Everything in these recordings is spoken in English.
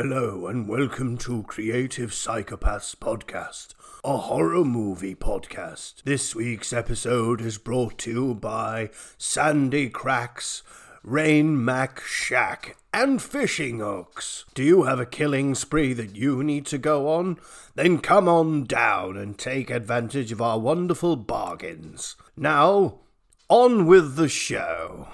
Hello and welcome to Creative Psychopaths Podcast, a horror movie podcast. This week's episode is brought to you by Sandy Cracks, Rain Mac Shack, and Fishing Hooks. Do you have a killing spree that you need to go on? Then come on down and take advantage of our wonderful bargains. Now, on with the show.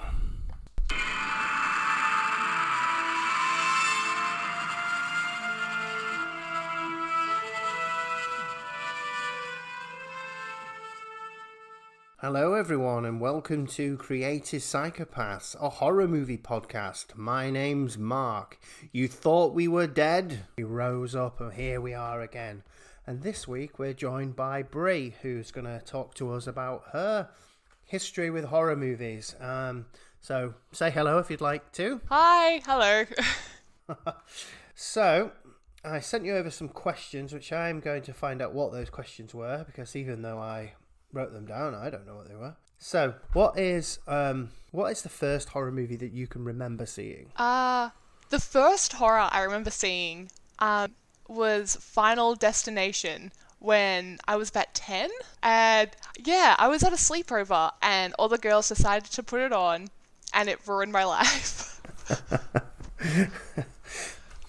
Hello, everyone, and welcome to Creative Psychopaths, a horror movie podcast. My name's Mark. You thought we were dead? We rose up, and here we are again. And this week we're joined by Bree, who's going to talk to us about her history with horror movies. Um, so say hello if you'd like to. Hi, hello. So, I sent you over some questions, which I'm going to find out what those questions were, because even though I wrote them down, I don't know what they were. So, what is um, what is the first horror movie that you can remember seeing? Uh, the first horror I remember seeing um, was Final Destination when I was about 10. And yeah, I was at a sleepover and all the girls decided to put it on and it ruined my life.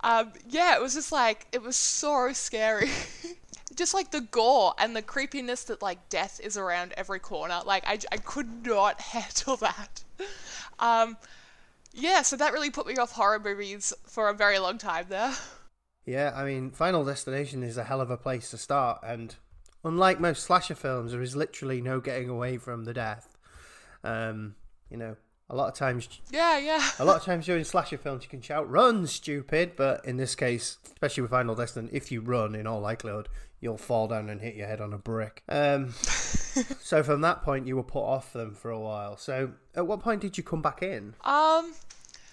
um, yeah, it was just like, it was so scary. just like the gore and the creepiness that like death is around every corner. Like I, I could not handle that. Um, yeah, so that really put me off horror movies for a very long time there. Yeah, I mean, Final Destination is a hell of a place to start, and unlike most slasher films, there is literally no getting away from the death. Um, you know, a lot of times Yeah, yeah. A lot of times during slasher films, you can shout "Run, stupid!" But in this case, especially with Final Destination, if you run, in all likelihood, you'll fall down and hit your head on a brick. Um, so from that point, you were put off them for a while. So at what point did you come back in? Um,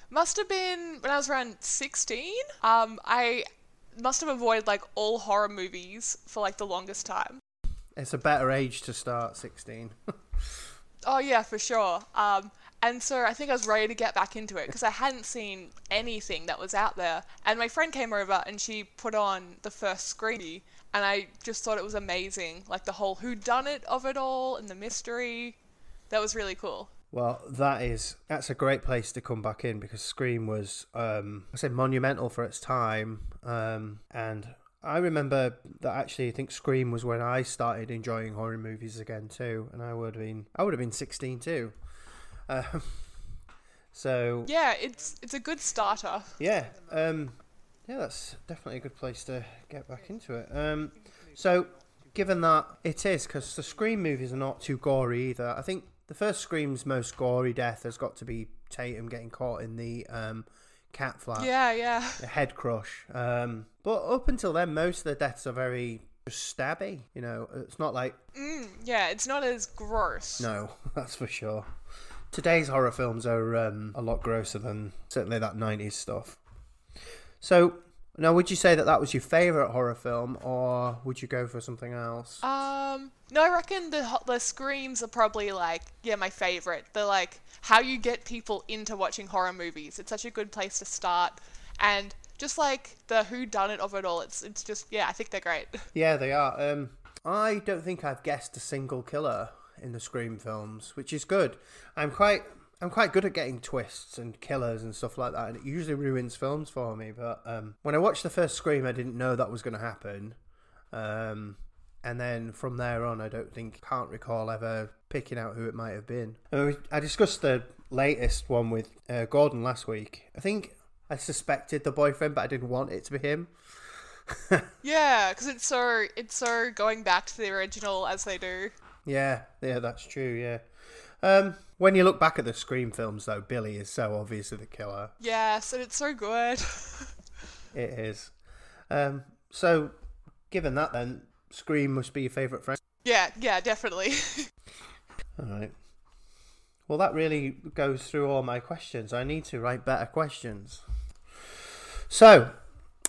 must have been when I was around 16. Um, I must have avoided like all horror movies for like the longest time. It's a better age to start, sixteen. Oh yeah, for sure. Um, and so I think I was ready to get back into it because I hadn't seen anything that was out there. And my friend came over and she put on the first Screamy, and I just thought it was amazing. Like the whole who done it of it all and the mystery. That was really cool. Well, that is that's a great place to come back in because Scream was, um, I say, monumental for its time, um, and I remember that actually I think Scream was when I started enjoying horror movies again too, and I would have been I would have been sixteen too. Um, so Yeah, it's it's a good starter. yeah, um, yeah, that's definitely a good place to get back into it. Um, so given that it is because the Scream movies are not too gory either, I think the first Scream's most gory death has got to be Tatum getting caught in the um, cat flap Yeah, yeah. a head crush. Um, but up until then, most of the deaths are very stabby. You know, it's not like Mm, yeah, it's not as gross. no, that's for sure. Today's horror films are um, a lot grosser than certainly that '90s stuff. So now, would you say that that was your favorite horror film, or would you go for something else? Um, no, I reckon the the screams are probably like yeah my favorite. They're like how you get people into watching horror movies. It's such a good place to start, and just like the who done it of it all. It's it's just yeah, I think they're great. Yeah, they are. Um, I don't think I've guessed a single killer in the Scream films, which is good. I'm quite I'm quite good at getting twists and killers and stuff like that, and it usually ruins films for me. But um, when I watched the first Scream, I didn't know that was going to happen. Um, and then from there on, I don't think can't recall ever picking out who it might have been. I, discussed the latest one with uh, Gordon last week. I think I suspected the boyfriend, but I didn't want it to be him. yeah, because it's so it's so going back to the original as they do. Yeah, yeah, that's true. Yeah. Um, when you look back at the Scream films, though, Billy is so obviously the killer. Yes, and it's so good. It is. Um, so, given that, then Scream must be your favourite friend. yeah, yeah, definitely. All right. Well, that really goes through all my questions. I need to write better questions. So,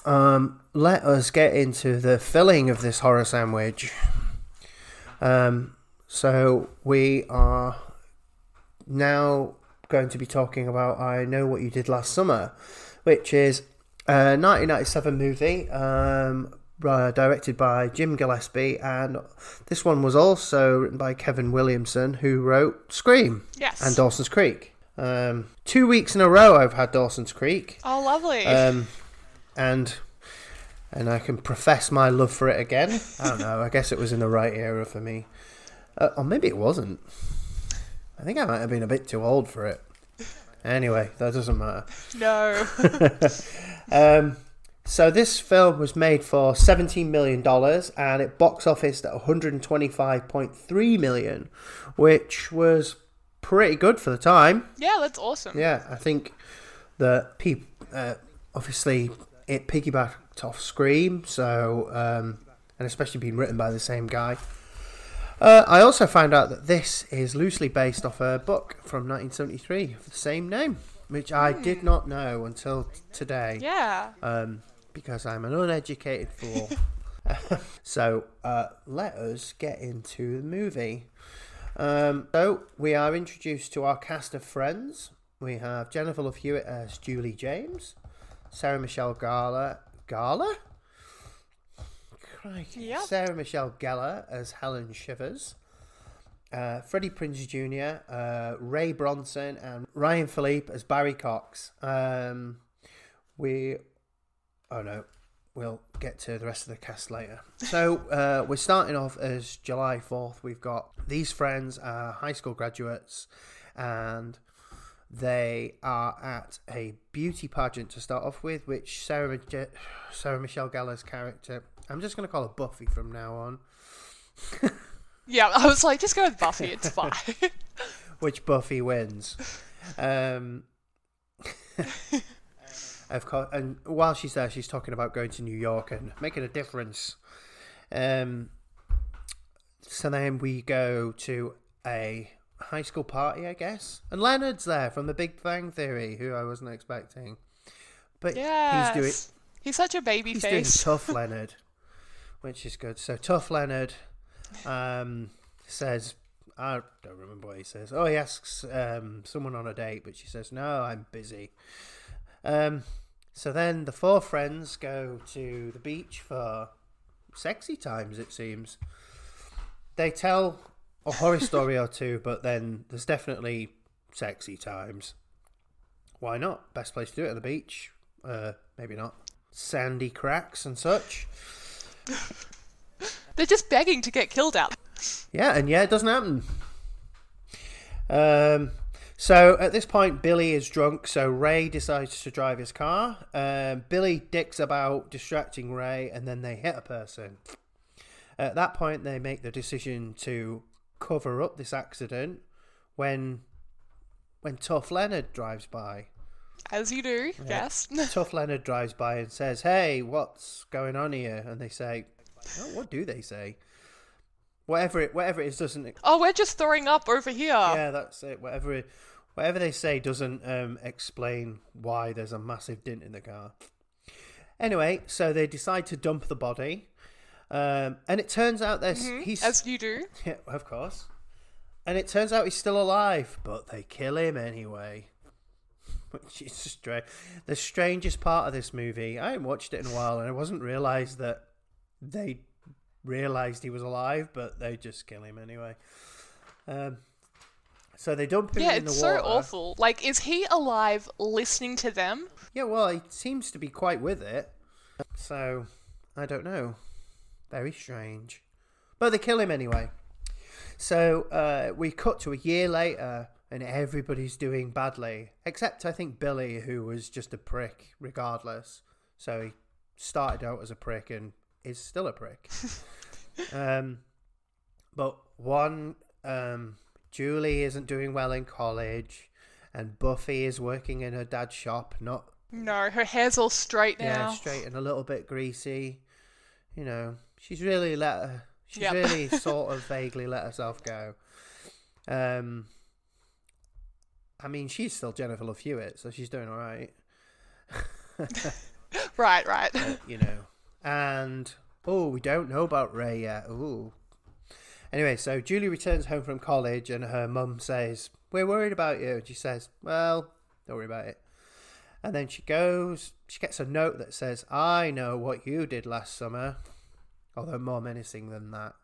um, let us get into the filling of this horror sandwich. Um, so, we are now going to be talking about I Know What You Did Last Summer, which is a 1997 movie, um, uh, directed by Jim Gillespie, and this one was also written by Kevin Williamson, who wrote Scream Yes. and Dawson's Creek. Um, two weeks in a row, I've had Dawson's Creek, oh, lovely. um, and and I can profess my love for it again. I don't know. I guess it was in the right era for me, uh, or maybe it wasn't. I think I might have been a bit too old for it. Anyway, that doesn't matter. no. Um, so this film was made for seventeen million dollars, and it box officed at one hundred twenty-five point three million, which was pretty good for the time. yeah, that's awesome. Yeah, I think that people uh, obviously it piggybacked off Scream, so um, and especially being written by the same guy. Uh, I also found out that this is loosely based off a book from 1973 of the same name, which I did not know until t- today Yeah. um, because I'm an uneducated fool. so uh, let us get into the movie. Um, so we are introduced to our cast of friends. We have Jennifer Love Hewitt as Julie James, Sarah Michelle Gellar. Gala? Crikey. Sarah Michelle Gellar as Helen Shivers. Uh, Freddie Prinze Jr., uh, Ray Bronson, and Ryan Phillippe as Barry Cox. Um, we Oh no, we'll get to the rest of the cast later. So uh, we're starting off as July fourth. We've got these friends are high school graduates, and they are at a beauty pageant to start off with, which Sarah Sarah Michelle Gellar's character. I'm just going to call her Buffy from now on. Yeah, I was like, just go with Buffy, it's fine. which Buffy wins. Um, of course, and while she's there, she's talking about going to New York and making a difference. Um, so then we go to a high school party, I guess, and Leonard's there from The Big Bang Theory, who I wasn't expecting. But yes. he's doing He's such a baby he's doing face. tough Leonard, which is good. So tough Leonard um, says, I don't remember what he says. Oh, he asks um, someone on a date, but she says, "No, I'm busy." Um, so then the four friends go to the beach for sexy times. It seems they tell a horror story or two, but then there's definitely sexy times. Why not? Best place to do it at the beach. Uh, maybe not. Sandy cracks and such. They're just begging to get killed out. Yeah, and yeah, it doesn't happen. Um, so at this point, Billy is drunk, so Ray decides to drive his car. Um, Billy dicks about distracting Ray, and then they hit a person. At that point, they make the decision to cover up this accident when when Tough Leonard drives by. As you do, yes. Tough Leonard drives by and says, "Hey, what's going on here?" And they say, oh, "What do they say?" Whatever it, whatever it is, doesn't Oh, we're just throwing up over here. yeah, that's it. Whatever it, whatever they say doesn't um, explain why there's a massive dent in the car. Anyway, so they decide to dump the body, um, and it turns out there's he's As you do. yeah, of course, and it turns out he's still alive, but they kill him anyway. Which is strange. The strangest part of this movie, I haven't watched it in a while, and I wasn't realised that they realised he was alive, but they just kill him anyway. Um, so they dump him Yeah, in the water. Yeah, it's so awful. Like, is he alive listening to them? Yeah, well, he seems to be quite with it. So, I don't know. Very strange. But they kill him anyway. So, uh, we cut to a year later, and everybody's doing badly. Except, I think, Billy, who was just a prick regardless. So, he started out as a prick and is still a prick. um, but one, um, Julie isn't doing well in college, and Buffy is working in her dad's shop, not No, her hair's all straight now. yeah, straight and a little bit greasy. You know, she's really let her, she's Yep. really sort of vaguely let herself go. Um, I mean, she's still Jennifer Love Hewitt, so she's doing all right. Right, right. you know. And oh, we don't know about Ray yet. Ooh. Anyway, so Julie returns home from college, and her mum says, "We're worried about you." And she says, "Well, don't worry about it." And then she goes, she gets a note that says, I know what you did last summer. Although more menacing than that.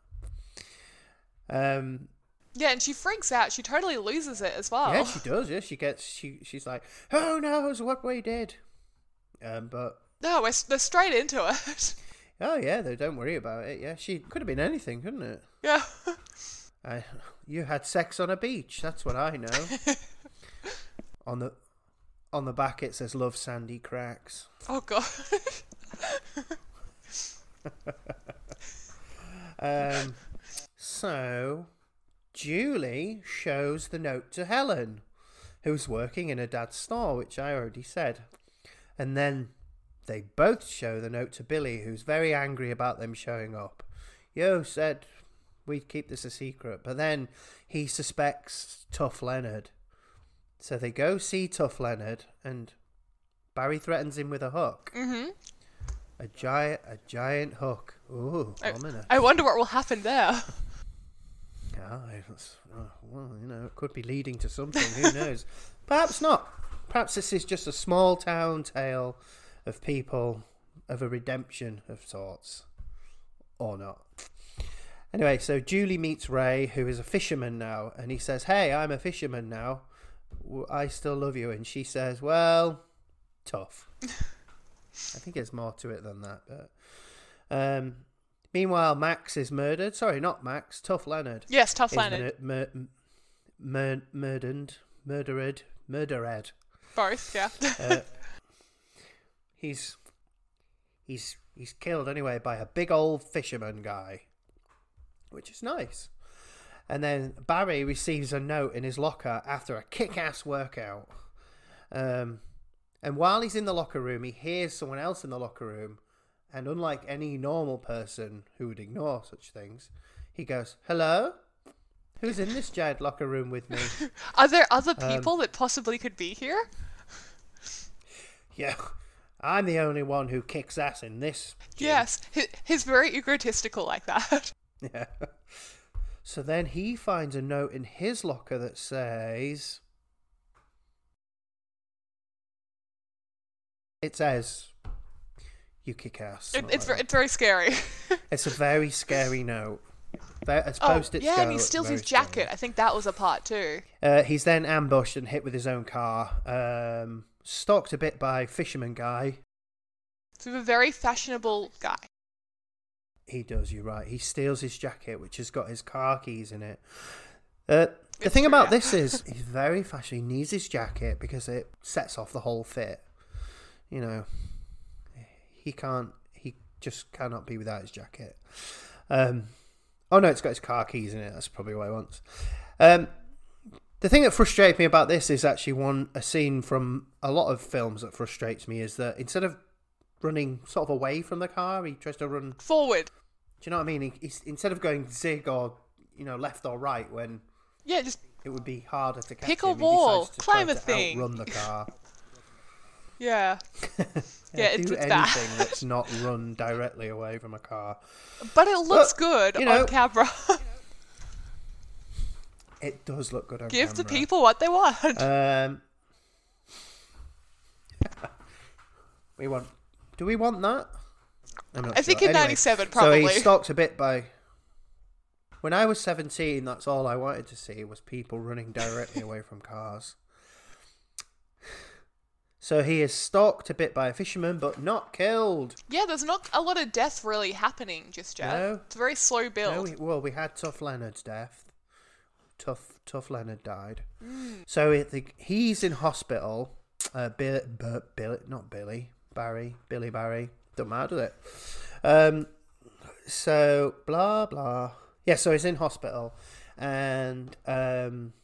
Um, Yeah, and she freaks out. She totally loses it as well. yeah, she does. Yeah, she gets, she, she's like, who knows what we did? Um, but, No, we're, they're straight into it. oh yeah, though. don't worry about it. Yeah, she could have been anything, couldn't it? yeah. I, you had sex on a beach. That's what I know. on the on the back it says "Love Sandy Cracks." Oh god. Um, so Julie shows the note to Helen, who's working in her dad's store, which I already said, and then they both show the note to Billy, who's very angry about them showing up. You said we'd keep this a secret, but then he suspects Tough Leonard. So they go see Tough Leonard, and Barry threatens him with a hook. mhm. A giant, a giant hook. Ooh, I, ominous. I wonder what will happen there. Well, you know, it could be leading to something. Who knows? Perhaps not. Perhaps this is just a small town tale of people of a redemption of sorts, or not. Anyway, so Julie meets Ray, who is a fisherman now, and he says, "Hey, I'm a fisherman now. I still love you." And she says, "Well, tough." I think there's more to it than that, but. Um, Meanwhile, Max is murdered. Sorry, not Max. Tough Leonard Yes, tough Leonard. mur- mur- mur- murdered, murdered, murdered. Both, yeah. Uh, he's he's he's killed anyway by a big old fisherman guy, which is nice. And then Barry receives a note in his locker after a kick-ass workout. Um, and while he's in the locker room, he hears someone else in the locker room, and unlike any normal person who would ignore such things, he goes, "Hello." Who's in this giant locker room with me? Are there other Um, people that possibly could be here? Yeah, I'm the only one who kicks ass in this. gym. Yes. He's very egotistical like that. Yeah. So then he finds a note in his locker that says. It says, "You kick ass." It, it's, like ver- it's very scary. it's a very scary note. As Oh, yeah, go, and he steals his jacket. scary. I think that was a part too. Uh, he's then ambushed and hit with his own car. Um, stalked a bit by fisherman guy. So a very fashionable guy. He does, you're right. He steals his jacket, which has got his car keys in it. Uh, the It's thing true, about yeah. this is, he's very fashion. He needs his jacket because it sets off the whole fit. You know, he can't, he just cannot be without his jacket. Um, oh no, it's got his car keys in it. That's probably what he wants. Um, the thing that frustrates me about this is actually one a scene from a lot of films that frustrates me is that instead of running sort of away from the car, he tries to run Forward. do you know what I mean? He, he's, instead of going zig or you know left or right when Yeah, just it would be harder to catch Pick a him, he wall, climb a thing. run the car. yeah. Yeah, it's- do it's anything that's not run directly away from a car. But it looks Well, good you know- on camera. It does look good on Give the people what they want. Um, we want. Do we want that? I think in Anyway, 97 So probably. he stalked a bit by. When I was 17, that's all I wanted to see was people running directly away from cars. So he is stalked a bit by a fisherman, but not killed. yeah, there's not a lot of death really happening just yet. No. It's a very slow build. No, we, well, we had Tough Leonard's death. Tough, Tough Leonard died. Mm. So it, the, he's in hospital. Uh, Bill, Bill, not Billy, Barry, Billy Barry. Don't matter, does it? Um, so blah blah. Yeah, so he's in hospital, and um,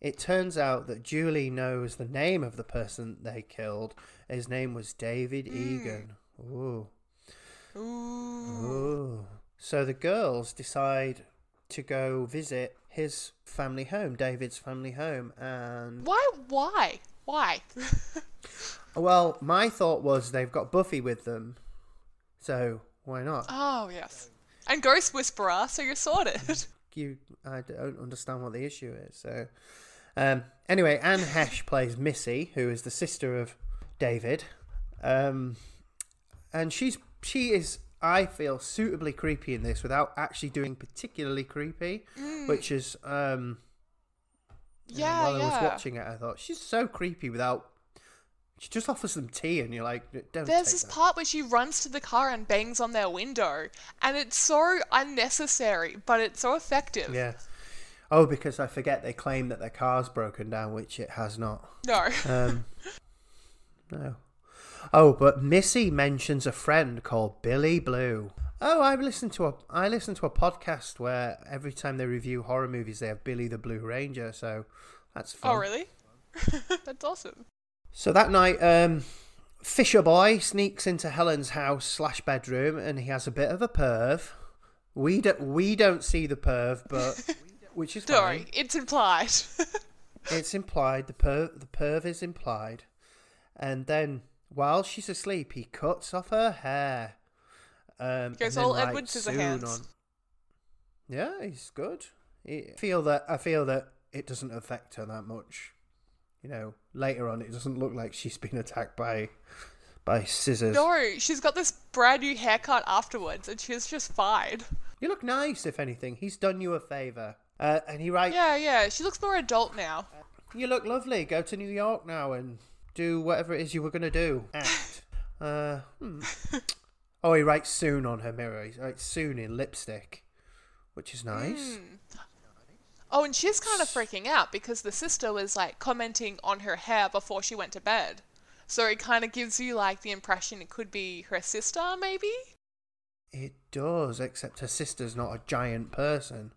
it turns out that Julie knows the name of the person they killed. His name was David hmm. Egan. Ooh. Ooh. Ooh. So the girls decide to go visit his family home, David's family home, and Why? Why? Why? well, my thought was they've got Buffy with them, so why not? oh, yes. And Ghost Whisperer, so you're sorted. You, I don't understand what the issue is. So, um, anyway, Anne Heche plays Missy, who is the sister of David, um, and she's she is I feel suitably creepy in this without actually doing particularly creepy, which is um, Yeah, while I was watching it, I thought she's so creepy without. She just offers them tea, and you're like, don't. There's this that. part where she runs to the car and bangs on their window, and it's so unnecessary, but it's so effective. Yeah. Oh, because I forget they claim that their car's broken down, which it has not. No. Um, no. Oh, but Missy mentions a friend called Billy Blue. Oh, I listened to a I listened to a podcast where every time they review horror movies, they have Billy the Blue Ranger. So that's fun. oh, really? That's awesome. So that night, um, Fisher Boy sneaks into Helen's house slash bedroom, and he has a bit of a perv. We don't we don't see the perv, but which is Don't fine. it's implied. It's implied. The perv, the perv is implied. And then, while she's asleep, he cuts off her hair. Um, Goes and then all writes Edward Scissorhands. Yeah, he's good. I feel that I feel that it doesn't affect her that much. You know, later on, it doesn't look like she's been attacked by by scissors. no, she's got this brand new haircut afterwards, and she's just fine. You look nice, if anything. He's done you a favor. Uh, and he writes, Yeah, yeah, she looks more adult now. You look lovely. Go to New York now and do whatever it is you were going to do. Act. uh, hmm. Oh, he writes soon on her mirror. He writes soon in lipstick, which is nice. Oh, and she's kind of freaking out because the sister was like commenting on her hair before she went to bed. So it kind of gives you like the impression it could be her sister, maybe? It does, except her sister's not a giant person.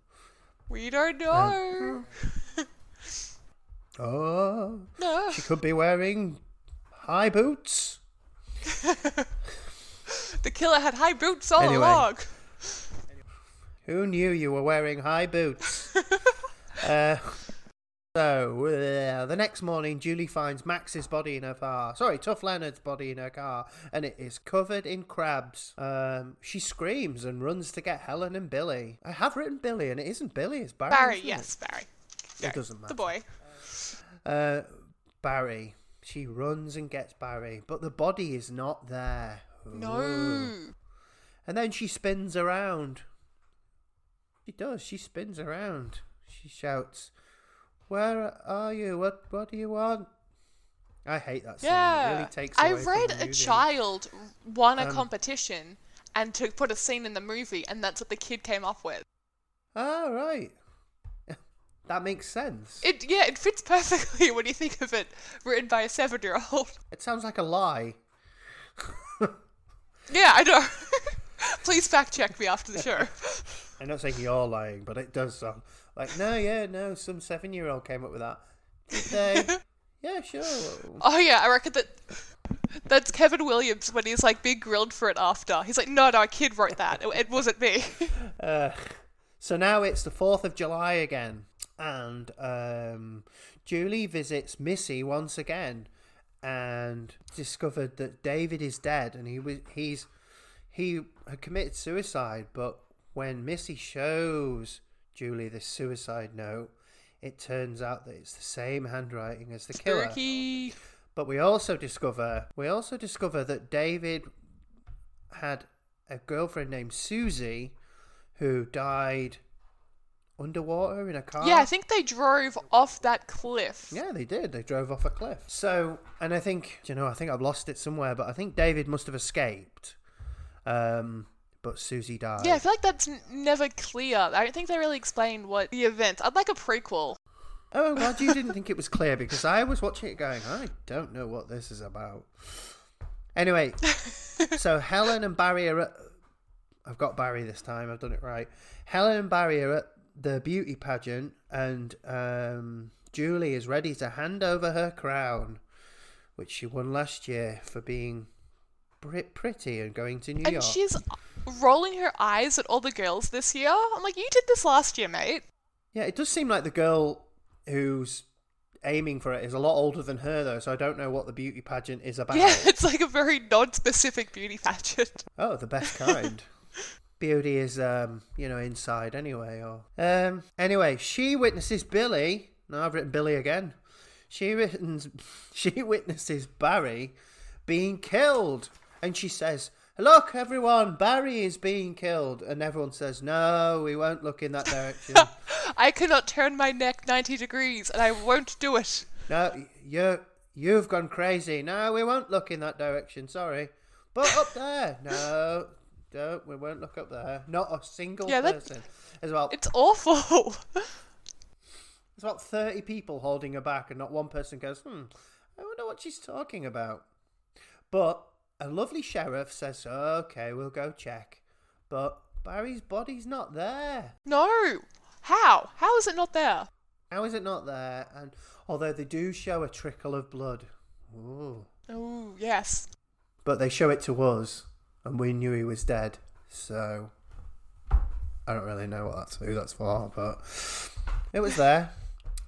We don't know. Oh, no. she could be wearing high boots. The killer had high boots all Anyway. along. Who knew you were wearing high boots? uh, so, uh, the next morning, Julie finds Max's body in her car. Sorry, Tough Leonard's body in her car, and it is covered in crabs. Um, she screams and runs to get Helen and Billy. I have written Billy, and it isn't Billy, it's Barry. Barry, yes, Barry. It doesn't matter. The boy. Uh, Barry. She runs and gets Barry, but the body is not there. No. And then she spins around. She does. She spins around. She shouts, "Where are you? What What do you want?" I hate that scene. It Yeah. really takes I read a child won a Um, competition and to put a scene in the movie, and that's what the kid came up with. Oh right, that makes sense. It yeah, it fits perfectly when you think of it, written by a seven-year-old. It sounds like a lie. Yeah, I know. Please fact check me after the show. I'm not saying you're lying, but it does sound like no, yeah, no. Some seven-year-old came up with that. Did they? yeah, sure. Oh yeah, I reckon that that's Kevin Williams when he's like being grilled for it after. He's like, no, no, a kid wrote that. It, it wasn't me. Uh, so now it's the 4th of July again, and um, Julie visits Missy once again and discovered that David is dead and he was he's he had committed suicide, but when Missy shows Julie this suicide note, it turns out that it's the same handwriting as the killer. Spooky. But we also discover we also discover that David had a girlfriend named Susie who died underwater in a car. Yeah, I think they drove off that cliff. Yeah, they did. They drove off a cliff. So, and I think, you know, I think I've lost it somewhere, but I think David must have escaped. Um, but Susie died. Yeah, I feel like that's n- never clear. I don't think they really explained what the event. I'd like a prequel. Oh, I'm glad you didn't think it was clear because I was watching it going, I don't know what this is about. Anyway, so Helen and Barry are at. I've got Barry this time, I've done it right. Helen and Barry are at the beauty pageant, and um, Julie is ready to hand over her crown, which she won last year for being pretty and going to New And York. she's rolling her eyes at all the girls this year. I'm like, you did this last year, mate. Yeah, it does seem like the girl who's aiming for it is a lot older than her, though, so I don't know what the beauty pageant is about. Yeah, it's like a very non-specific beauty pageant. Oh, the best kind. Beauty is, um, you know, inside anyway. Or um, anyway, she witnesses Billy. Now I've written Billy again. She written, she witnesses Barry being killed. And she says, Look, everyone, Barry is being killed. And everyone says, No, we won't look in that direction. I cannot turn my neck 90 degrees, and I won't do it. no, you, you've gone crazy. No, we won't look in that direction. Sorry. But up there. No, don't. We won't look up there. Not a single Yeah, person. As well, It's awful. There's about 30 people holding her back, and not one person goes, hmm, I wonder what she's talking about. But a lovely sheriff says, okay, we'll go check. But Barry's body's not there. no. How? How is it not there? How is it not there? And although they do show a trickle of blood, ooh, Oh, yes. but they show it to us, and we knew he was dead. So I don't really know what that's who that's for, but it was there.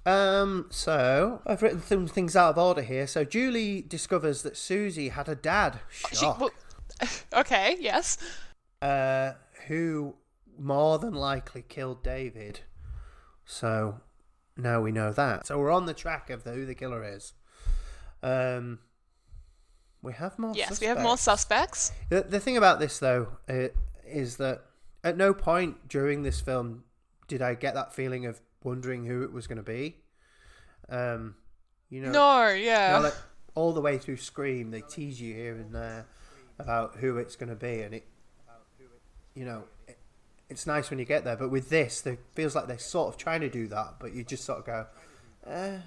Um, so I've written some things out of order here. So Julie discovers that Susie had a dad, She, shock, well, okay, yes. uh, who more than likely killed David. So now we know that. So we're on the track of the, who the killer is. Um, we have more. Yes, we have more suspects. suspects. The, the thing about this, though, uh, is that at no point during this film did I get that feeling of wondering who it was going to be. Um, you know, No, you yeah. know, like all the way through Scream, they tease you here and there about who it's going to be, and it, you know, it, it's nice when you get there. But with this, it feels like they're sort of trying to do that, but you just sort of go, eh.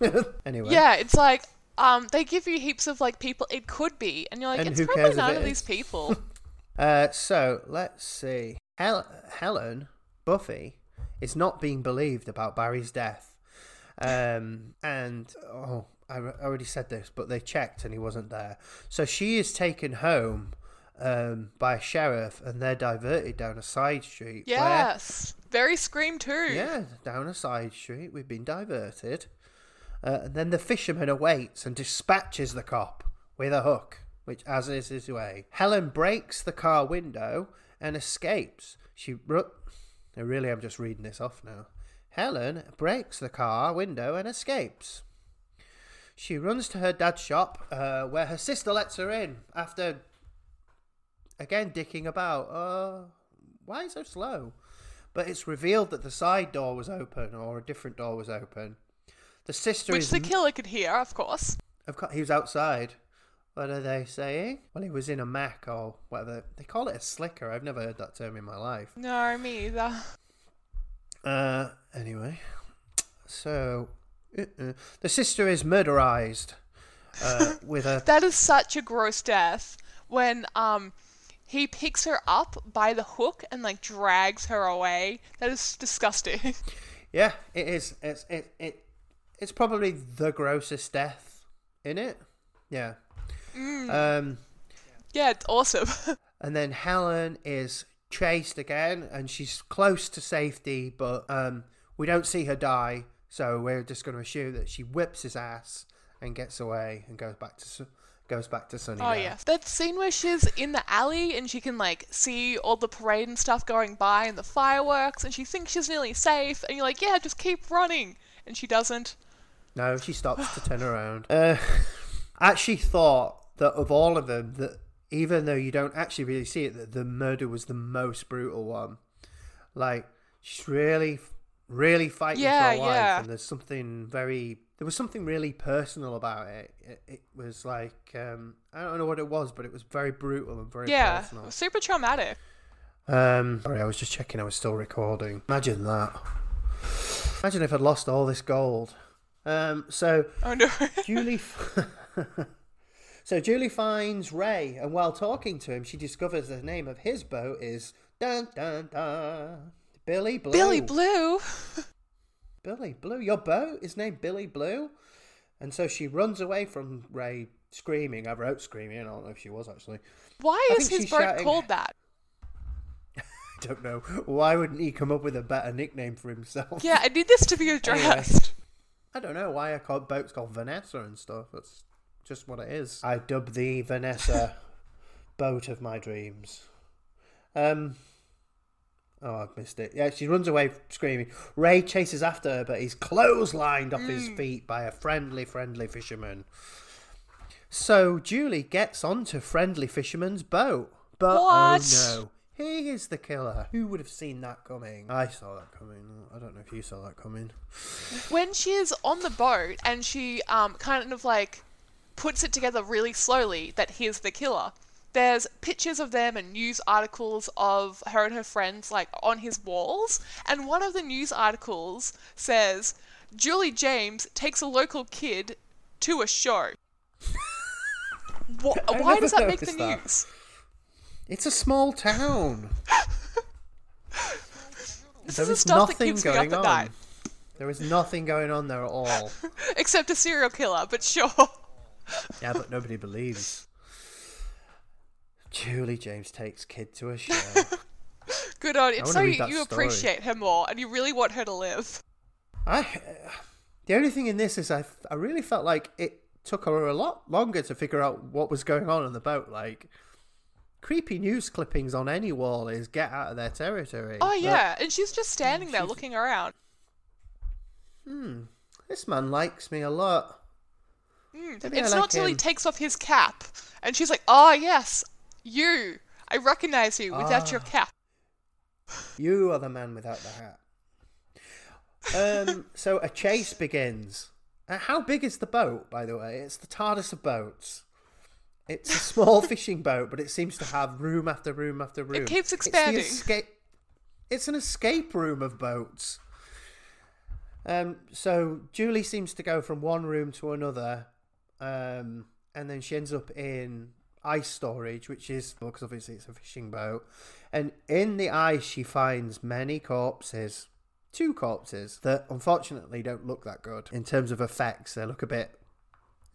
anyway. yeah, it's like um, they give you heaps of like people it could be, and you're like, And it's probably none it of these people. Uh, so let's see. Hel- Helen Buffy is not being believed about Barry's death, um, and oh, I already said this, but they checked and he wasn't there. So she is taken home um, by a sheriff, and they're diverted down a side street. where- yes, very Scream too. yeah, down a side street. We've been diverted. Uh, and then the fisherman awaits and dispatches the cop with a hook, which as is his way. Helen breaks the car window and escapes. She ru- I really am just reading this off now. Helen breaks the car window and escapes. She runs to her dad's shop, uh, where her sister lets her in after again dicking about. Uh, why so slow? But it's revealed that the side door was open, or a different door was open. The sister Which is. the killer could hear, of course. Of course, he was outside. What are they saying? Well, he was in a Mac or whatever. They call it a slicker. I've never heard that term in my life. No, me either. Uh, anyway. So, uh-uh. the sister is murderized uh, with a. That is such a gross death. When um he picks her up by the hook and like drags her away. That is disgusting. Yeah, it is. It's it it. It's probably the grossest death in it. Yeah. Um. yeah, it's awesome. And then Helen is chased again, and she's close to safety, but um, we don't see her die, so we're just going to assume that she whips his ass and gets away and goes back to goes back to Sunnydale. Oh yes, that scene where she's in the alley and she can like see all the parade and stuff going by and the fireworks, and she thinks she's nearly safe, and you're like, yeah, just keep running, and she doesn't. No, she stops to turn around. Uh, I actually thought that of all of them, that even though you don't actually really see it, that the murder was the most brutal one. Like she's really, really fighting Yeah, for her life, yeah. and there's something very. There was something really personal about it. It, it was like um, I don't know what it was, but it was very brutal and very Yeah, personal. super traumatic. Um, sorry, I was just checking. I was still recording. Imagine that. Imagine if I'd lost all this gold. Um, so Oh no. Julie. so Julie finds Ray, and while talking to him, she discovers the name of his boat is dun dun dun Billy Blue. Billy Blue. Billy Blue. Your boat is named Billy Blue, and so she runs away from Ray, screaming. I wrote screaming. I don't know if she was actually. Why I is his boat shouting- called that? I don't know. Why wouldn't he come up with a better nickname for himself? Yeah, I need this to be addressed. I don't know why I call boats called Vanessa and stuff. That's just what it is. I dub the Vanessa boat of my dreams. Um. Oh, I've missed it. Yeah, she runs away screaming. Ray chases after her, but he's clotheslined off his feet by a friendly, friendly fisherman. So Julie gets onto Friendly Fisherman's boat. But What? oh no, he is the killer. Who would have seen that coming? I saw that coming. I don't know if you saw that coming. when she is on the boat and she um, kind of like puts it together really slowly that he's the killer. There's pictures of them and news articles of her and her friends like on his walls, and one of the news articles says Julie James takes a local kid to a show. Why does that make the that. news? It's a small town. This There is the is stuff that keeps me going up at on. night. There is nothing going on there at all. Except a serial killer, but sure. Yeah, but nobody believes. Julie James takes kid to a show. Good on. It's so you, you appreciate her more and you really want her to live. I. The only thing in this is I, I really felt like it took her a lot longer to figure out what was going on on the boat. Like, creepy news clippings on any wall is get out of their territory. Oh But yeah, and she's just standing there she's- looking around. Hmm. This man likes me a lot. Mm, Maybe It's like not till he takes off his cap, and she's like, "Oh yes, you. I recognize you without your Ah. cap." You are the man without the hat. Um, so a chase begins. Uh, how big is the boat, by the way? It's the TARDIS of boats. It's a small fishing boat, but it seems to have room after room after room. It keeps It's expanding. escape- It's an escape room of boats. Um, so Julie seems to go from one room to another, um, and then she ends up in ice storage, which is because obviously it's a fishing boat. And in the ice, she finds many corpses, two corpses that unfortunately don't look that good in terms of effects. They look a bit.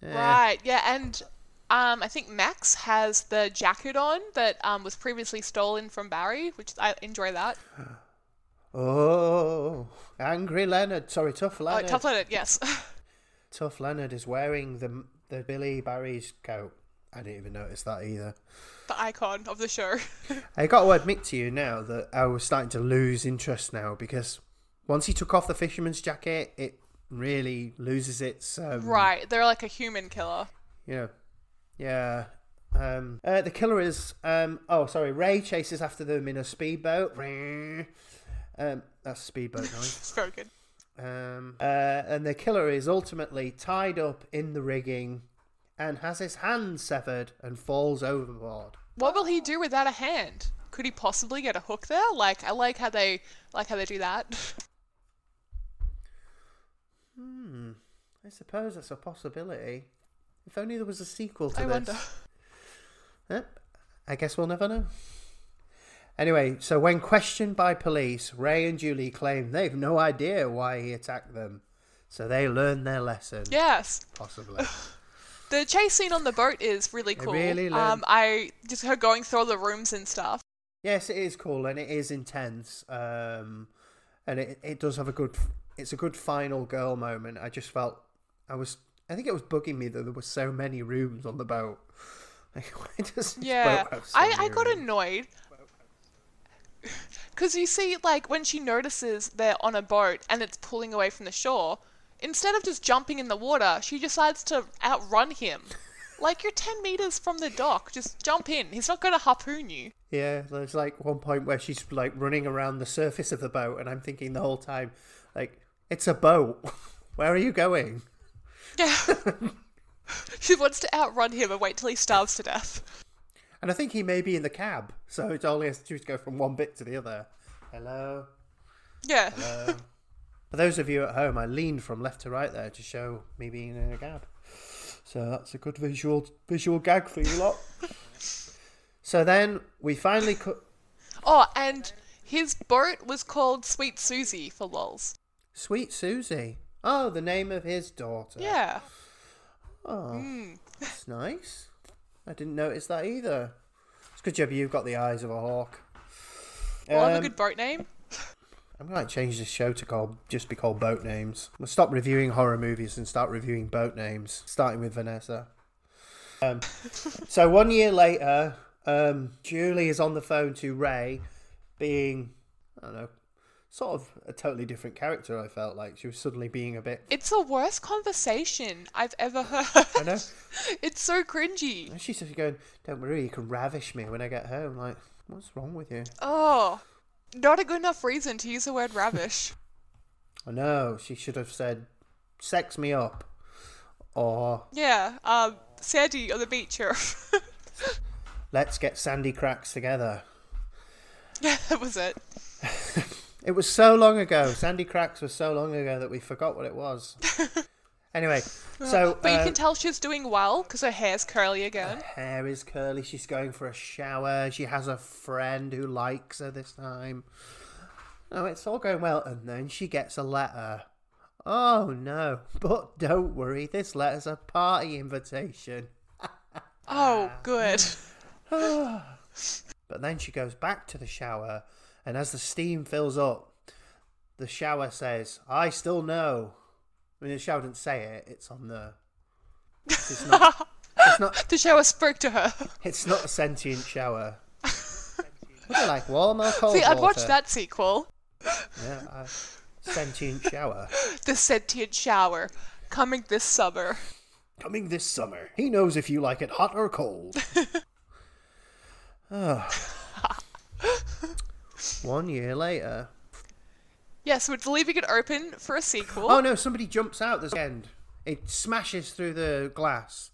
eh. Right. Yeah, and um, I think Max has the jacket on that um was previously stolen from Barry, which I enjoy that. Oh, angry Leonard. Sorry, tough Oh, Leonard. tough Leonard, yes. Tough Leonard is wearing the the Billy Barry's coat. I didn't even notice that either. the icon of the show. I got to admit to you now that I was starting to lose interest now because once he took off the fisherman's jacket, it really loses its um, right. They're like a human killer. Yeah, yeah. Um, uh, the killer is um, oh sorry. Ray chases after them in a speedboat. Um, that's a speedboat noise. It's very good. Um, uh, and the killer is ultimately tied up in the rigging and has his hand severed and falls overboard. What will he do without a hand? Could he possibly get a hook there? Like I like how they like how they do that. Hmm. I suppose that's a possibility. If only there was a sequel to I this. wonder. Yep. I guess we'll never know. Anyway, so when questioned by police, Ray and Julie claim they've no idea why he attacked them. So they learned their lesson, Yes. possibly. The chase scene on the boat is really They cool. really learn- um, I just her going through all the rooms and stuff. yes, it is cool and it is intense. Um, and it, it does have a good, it's a good final girl moment. I just felt, I was, I think it was bugging me that there were so many rooms on the boat. Like, Yeah, so I, I got annoyed because you see, like when she notices they're on a boat and it's pulling away from the shore, instead of just jumping in the water, she decides to outrun him. Like you're ten meters from the dock, just jump in. He's not gonna harpoon you. Yeah, there's like one point where she's like running around the surface of the boat, and I'm thinking the whole time, like, it's a boat. Where are you going? Yeah. she wants to outrun him and wait till he starves to death. And I think he may be in the cab, so it only has to go from one bit to the other. Hello. Yeah. Hello. For those of you at home, I leaned from left to right there to show me being in a cab. So that's a good visual visual gag for you lot. so then we finally cut. Oh, and his boat was called Sweet Susie for lols. Sweet Susie. Oh, the name of his daughter. Yeah. Oh, hmm. that's nice. I didn't notice that either. It's good job you've got the eyes of a hawk. Well, have a Um, good boat name. I'm going to change this show to call just be called Boat Names. We'll stop reviewing horror movies and start reviewing boat names, starting with Vanessa. Um, so one year later, um, Julie is on the phone to Ray, being I don't know sort of a totally different character. I felt like she was suddenly being a bit. It's the worst conversation I've ever heard. I know. It's so cringy. And she's just going, "Don't worry, you can ravish me when I get home." Like, what's wrong with you? Oh, not a good enough reason to use the word ravish. I know. She should have said, "Sex me up," or yeah, um, Sandy on the beach here. "Let's get Sandy Cracks together." yeah, that was it. It was so long ago. Sandy Cracks was so long ago that we forgot what it was. anyway, so But you uh, can tell she's doing well because her hair's curly again. Her hair is curly. She's going for a shower. She has a friend who likes her this time. No, it's all going well, and then she gets a letter. Oh no! But don't worry, this letter's a party invitation. Oh, good. But then she goes back to the shower, and as the steam fills up, the shower says, "I still know." I mean, the shower didn't say it. It's on the. It's not. it's not. The shower spoke to her. It's not a sentient shower. Would you like warm or cold See, I'd watch that sequel. Yeah, a sentient shower. The sentient shower coming this summer. Coming this summer. He knows if you like it hot or cold. oh. One year later. Yeah, so it's leaving it open for a sequel. Oh no! Somebody jumps out this end. It smashes through the glass,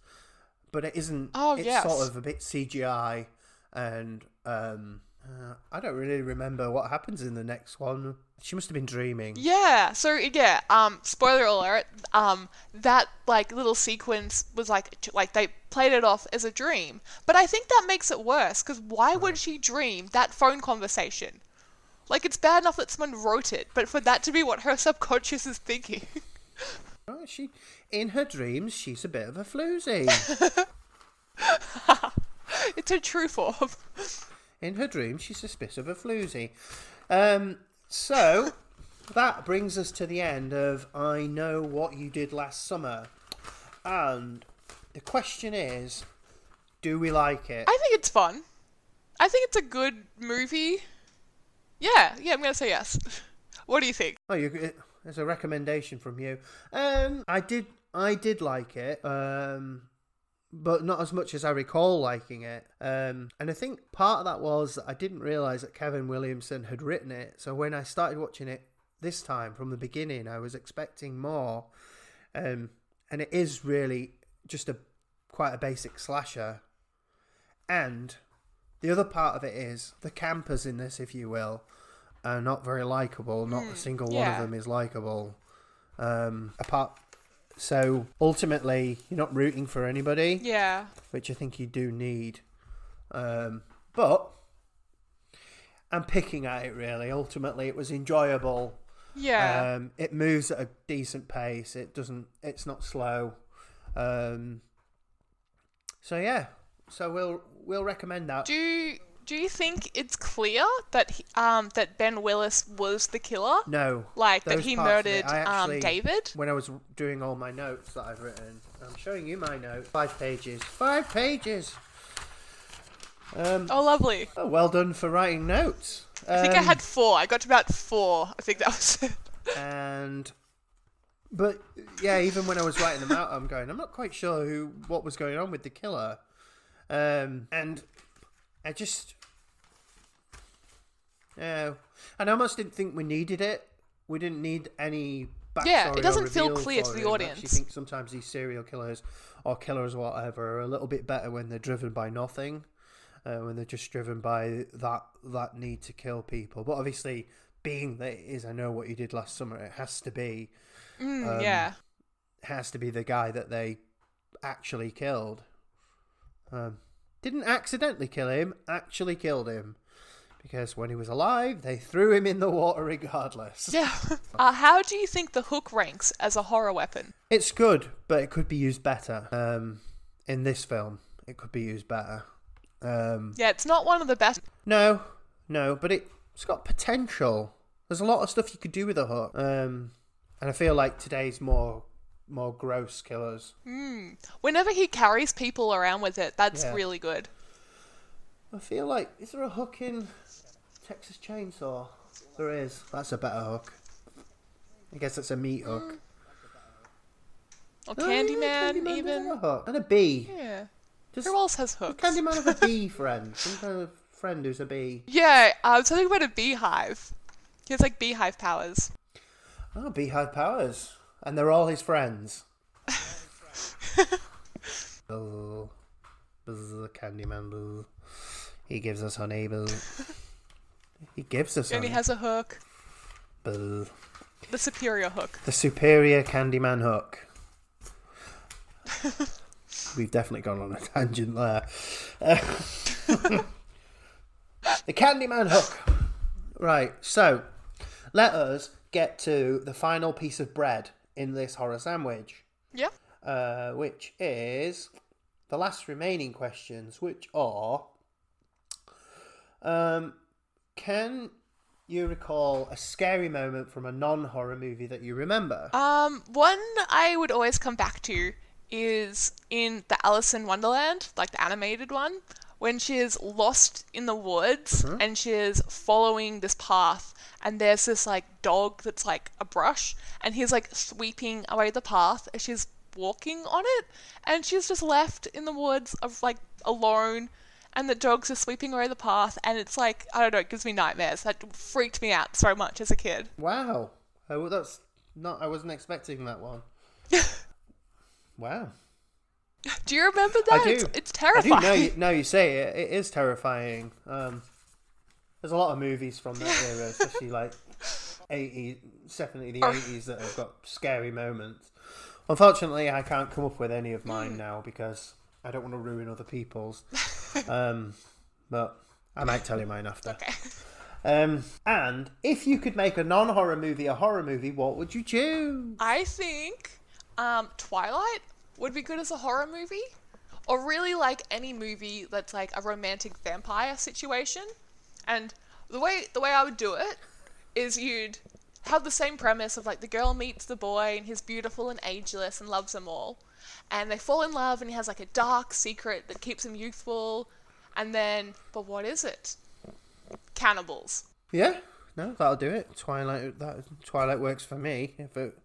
but it isn't. Oh, it's yes. sort of a bit CGI, and um, uh, I don't really remember what happens in the next one. She must have been dreaming. Yeah, so yeah, um, spoiler alert, um, that like little sequence was like like they played it off as a dream. But I think that makes it worse because why would she dream that phone conversation? Like it's bad enough that someone wrote it, but for that to be what her subconscious is thinking. Oh, she, in her dreams, she's a bit of a floozy. it's a true form. In her dreams, she's a bit of a floozy. Um, so that brings us to the end of I know what you did last summer, and the question is, do we like it? I think it's fun. I think it's a good movie. Yeah, yeah, I'm gonna say yes. What do you think? Oh, you, it, there's a recommendation from you. Um, I did, I did like it. Um, but not as much as I recall liking it. Um, and I think part of that was that I didn't realize that Kevin Williamson had written it. So when I started watching it this time from the beginning, I was expecting more. Um, and it is really just a quite a basic slasher. And the other part of it is the campers in this, if you will, are not very likable. Not a single one of them is likable. Um, apart, so ultimately, you're not rooting for anybody, Yeah. which I think you do need. Um, but I'm picking at it really. Ultimately, it was enjoyable. Yeah. Um, it moves at a decent pace. It doesn't. It's not slow. Um, so yeah. So we'll we'll recommend that. do do you think it's clear that he, um that Ben Willis was the killer? no. Like that he parts of it, murdered actually- um David? When I was doing all my notes that I've written, I'm showing you my notes. Five pages. Five pages. Um, Oh, lovely. oh, well done for writing notes. I think I Um, had four. I got to about four. I think that was it. and but yeah, even when I was writing them out, I'm going. I'm not quite sure who what was going on with the killer, um, and I just, yeah, and I almost didn't think we needed it. We didn't need any. Backstory Yeah, it doesn't feel clear to the him. Audience. actually think sometimes these serial killers or killers or whatever are a little bit better when they're driven by nothing, uh, when they're just driven by that that need to kill people. But obviously, being that it is, I know what you did last summer. It has to be Mm, Um, yeah. has to be the guy that they actually killed. Um, didn't accidentally kill him, actually killed him. Because when he was alive, they threw him in the water regardless. Yeah. Uh, how do you think the hook ranks as a horror weapon? It's good, but it could be used better. Um, in this film, it could be used better. Um, Yeah, it's not one of the best. no, no, but it, it's got potential. There's a lot of stuff you could do with a hook. Um, and I feel like today's more more gross killers. Whenever he carries people around with it, that's Yeah. really good. I feel like is there a hook in Texas Chainsaw? There is. That's a better hook. I guess that's a meat hook. Or Oh, yeah, Candyman, Candyman does even. a hook. And a bee. Yeah. Just Who else has hooks? Candyman have a bee friend. Some kind of friend who's a bee. Yeah, I um, something about a beehive. He has like beehive powers. Oh, beehive powers. And they're all his friends. Boo, Candyman boo. He gives us honey boo. He gives us And honey. he has a hook. The superior hook. The superior Candyman hook. We've definitely gone on a tangent there. Uh, the Candyman hook. Right, so let us get to the final piece of bread in this horror sandwich, Yep. uh, which is the last remaining questions, which are um, Can you recall a scary moment from a non horror movie that you remember? Um, one I would always come back to is in the Alice in Wonderland, like the animated one, when she is lost in the woods mm-hmm. and she is following this path, and there's this like dog that's like a brush, and he's like sweeping away the path as she's walking on it, and she's just left in the woods of like alone. And the dogs are sweeping away the path, and it's like I don't know, it gives me nightmares. That freaked me out so much as a kid. Wow. Oh, that's not. I wasn't expecting that one. wow. Do you remember that? I do. It's, it's I terrifying. do. Now you, now you say it, it is terrifying. Um, there's a lot of movies from that era, especially like 80s, definitely the Or- 80s that have got scary moments. Unfortunately, I can't come up with any of Hmm. mine now because I don't want to ruin other people's. um, but I might tell you mine after. Okay. Um, and if you could make a non-horror movie a horror movie, what would you choose? I think um, Twilight would be good as a horror movie, or really like any movie that's like a romantic vampire situation. And the way the way I would do it is you'd have the same premise of like the girl meets the boy and he's beautiful and ageless and loves them all, and they fall in love and he has like a dark secret that keeps him youthful, and then but what is it? Cannibals. Yeah, no, that'll do it. Twilight, that Twilight works for me. If it,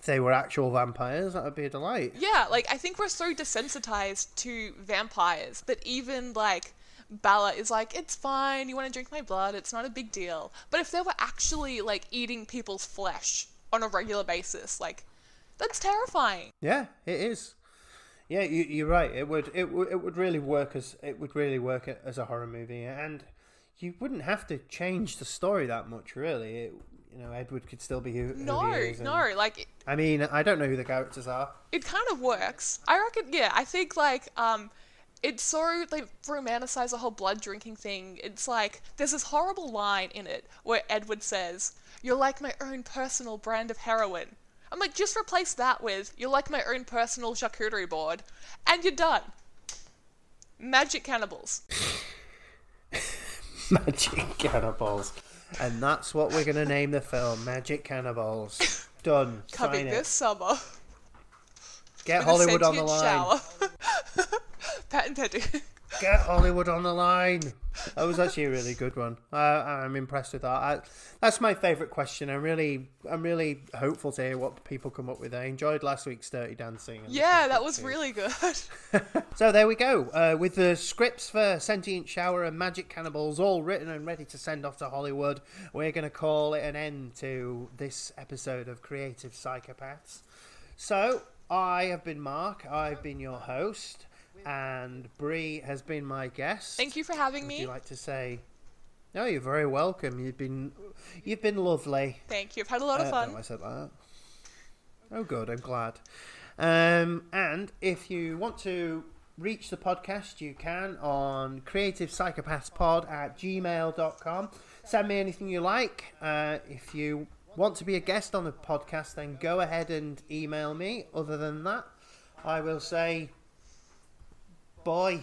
if they were actual vampires, that would be a delight. Yeah, like I think we're so desensitized to vampires that even like Bella is like, it's fine, you want to drink my blood, it's not a big deal. But if they were actually like eating people's flesh on a regular basis, like that's terrifying. Yeah, it is. Yeah, you, you're right. It would it would it would really work as it would really work as a horror movie, and you wouldn't have to change the story that much, really. It, you know, Edward could still be who, who No, he is. and- no, like it, I mean, I don't know who the characters are. it kind of works. I reckon, yeah, I think like um it's so they romanticize the whole blood drinking thing. It's like there's this horrible line in it where Edward says, "You're like my own personal brand of heroin." I'm like, just replace that with "You're like my own personal charcuterie board," and you're done. Magic cannibals. Magic Cannibals. And that's what we're going to name the film Magic Cannibals. Done. Coming Sign it. this summer. Get with Hollywood on the line. Shower. Pat and. Get Hollywood on the line. That was actually a really good one. Uh, I'm impressed with that. I, that's my favourite question. I'm really, I'm really hopeful to hear what people come up with. I enjoyed last week's Dirty Dancing. yeah, that was too. really good. So there we go. Uh, with the scripts for Sentient Shower and Magic Cannibals all written and ready to send off to Hollywood, we're going to call it an end to this episode of Creative Psychopaths. So I have been Mark. I've been your host, and Bree has been my guest. Thank you for having Would me. you like to say? No, you're very welcome. You've been, you've been lovely. Thank you. I've had a lot of Uh, fun. no, I said that. Oh, good. I'm glad. Um, and if you want to reach the podcast, you can on creativepsychopathspod at gmail.com. Send me anything you like. Uh, if you want to be a guest on the podcast, then go ahead and email me. Other than that, I will say bye.